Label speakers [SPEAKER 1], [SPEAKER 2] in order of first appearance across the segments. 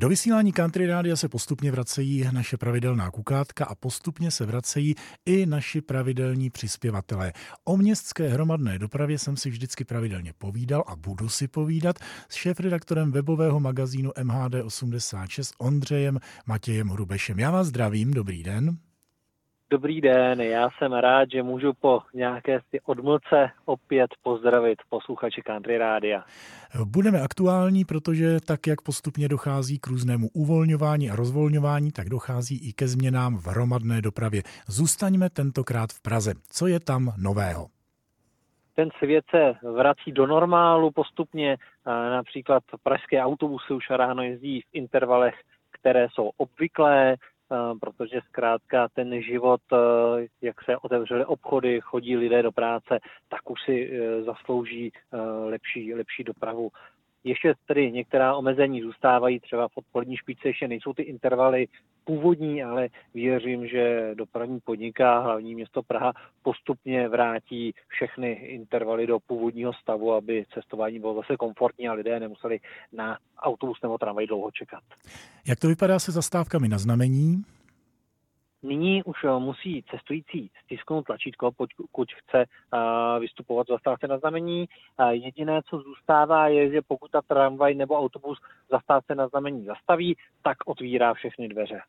[SPEAKER 1] Do vysílání Country Rádia se postupně vracejí naše pravidelná kukátka a postupně se vracejí i naši pravidelní přispěvatelé. O městské hromadné dopravě jsem si vždycky pravidelně povídal a budu si povídat s šéf-redaktorem webového magazínu MHD86 Ondřejem Matějem Hrubešem. Já vás zdravím, dobrý den.
[SPEAKER 2] Dobrý den, já jsem rád, že můžu po nějaké si odmlce opět pozdravit posluchače Country Rádia.
[SPEAKER 1] Budeme aktuální, protože tak, jak postupně dochází k různému uvolňování a rozvolňování, tak dochází i ke změnám v hromadné dopravě. Zůstaňme tentokrát v Praze. Co je tam nového?
[SPEAKER 2] Ten svět se vrací do normálu postupně. Například pražské autobusy už ráno jezdí v intervalech, které jsou obvyklé. Eh, protože zkrátka ten život, eh, jak se otevřely obchody, chodí lidé do práce, tak už si eh, zaslouží lepší, lepší dopravu. Ještě tedy některá omezení zůstávají, třeba v odpolední špičce ještě nejsou ty intervaly původní, ale věřím, že dopravní podniká hlavní město Praha postupně vrátí všechny intervaly do původního stavu, aby cestování bylo zase komfortní a lidé nemuseli na autobus nebo tramvaj dlouho čekat.
[SPEAKER 1] Jak to vypadá se zastávkami na znamení?
[SPEAKER 2] Nyní už eh, musí cestující stisknout tlačítko, pokud chce eh, vystupovat v zastávce na znamení. Jediné, co zůstává, je, že pokud ta tramvaj nebo autobus zastávce na znamení zastaví, tak otvírá všechny dveře.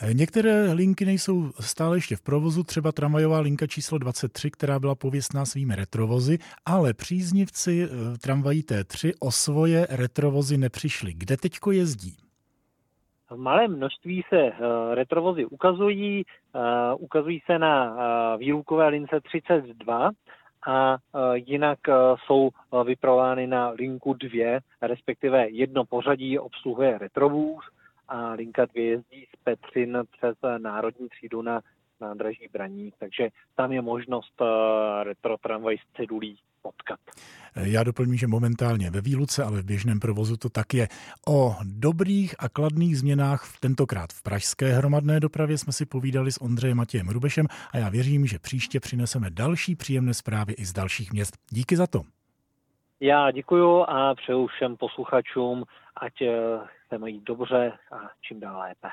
[SPEAKER 1] Eh, některé linky nejsou stále ještě v provozu, třeba tramvajová linka číslo 23, která byla pověstná svými retrovozy, ale příznivci tramvají T3 o svoje retrovozy nepřišli. Kde teďko jezdí?
[SPEAKER 2] V malém množství se uh, retrovozy ukazují, uh, ukazují se na uh, výlukové lince 32 a jinak jsou vypravovány na linku 2, respektive jedno pořadí obsluhuje retrovůz a linka 2 jezdí z Petřin přes národní třídu na nádraží Braní, takže tam je možnost retro tramvaj s cedulí potkat.
[SPEAKER 1] Já doplním, že momentálně ve výluce, ale v běžném provozu to tak je. O dobrých a kladných změnách v tentokrát v pražské hromadné dopravě jsme si povídali s Ondřejem Matějem Rubešem a já věřím, že příště přineseme další příjemné zprávy i z dalších měst. Díky za to.
[SPEAKER 2] Já děkuji a přeju všem posluchačům, ať eh, se mají dobře a čím dál lépe.